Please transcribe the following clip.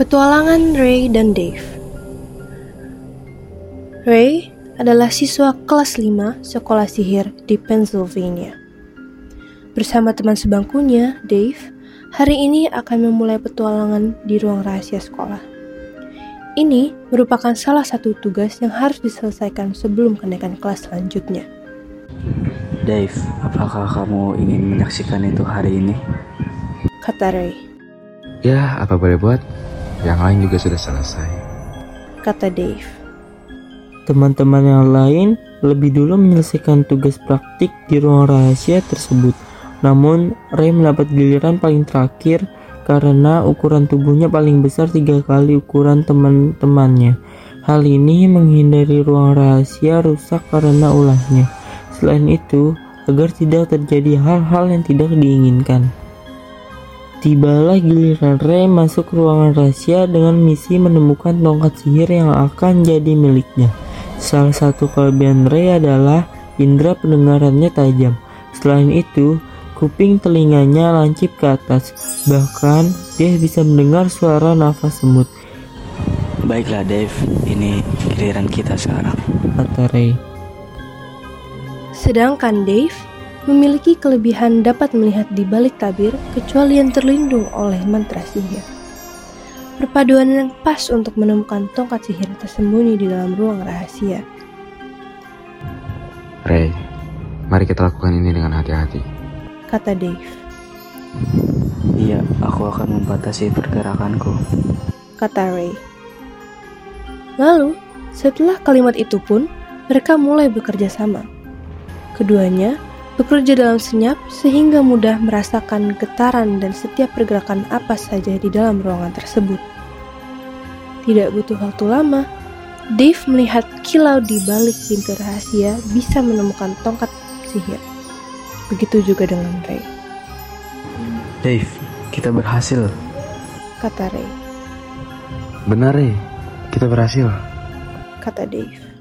Petualangan Ray dan Dave Ray adalah siswa kelas 5 sekolah sihir di Pennsylvania. Bersama teman sebangkunya, Dave, hari ini akan memulai petualangan di ruang rahasia sekolah. Ini merupakan salah satu tugas yang harus diselesaikan sebelum kenaikan kelas selanjutnya. Dave, apakah kamu ingin menyaksikan itu hari ini? Kata Ray. Ya, apa boleh buat? Yang lain juga sudah selesai. Kata Dave. Teman-teman yang lain lebih dulu menyelesaikan tugas praktik di ruang rahasia tersebut. Namun, Ray mendapat giliran paling terakhir karena ukuran tubuhnya paling besar tiga kali ukuran teman-temannya. Hal ini menghindari ruang rahasia rusak karena ulahnya. Selain itu, agar tidak terjadi hal-hal yang tidak diinginkan. Tibalah giliran Ray masuk ruangan rahasia dengan misi menemukan tongkat sihir yang akan jadi miliknya. Salah satu kelebihan Ray adalah indera pendengarannya tajam. Selain itu, kuping telinganya lancip ke atas. Bahkan, dia bisa mendengar suara nafas semut. Baiklah Dave, ini giliran kita sekarang. Kata Ray. Sedangkan Dave memiliki kelebihan dapat melihat di balik tabir kecuali yang terlindung oleh mantra sihir. Perpaduan yang pas untuk menemukan tongkat sihir tersembunyi di dalam ruang rahasia. Ray, mari kita lakukan ini dengan hati-hati. Kata Dave. Iya, aku akan membatasi pergerakanku. Kata Ray. Lalu, setelah kalimat itu pun, mereka mulai bekerja sama. Keduanya bekerja dalam senyap sehingga mudah merasakan getaran dan setiap pergerakan apa saja di dalam ruangan tersebut. Tidak butuh waktu lama, Dave melihat kilau di balik pintu rahasia bisa menemukan tongkat sihir. Begitu juga dengan Ray. Dave, kita berhasil. Kata Ray. Benar, Ray. Kita berhasil. Kata Dave.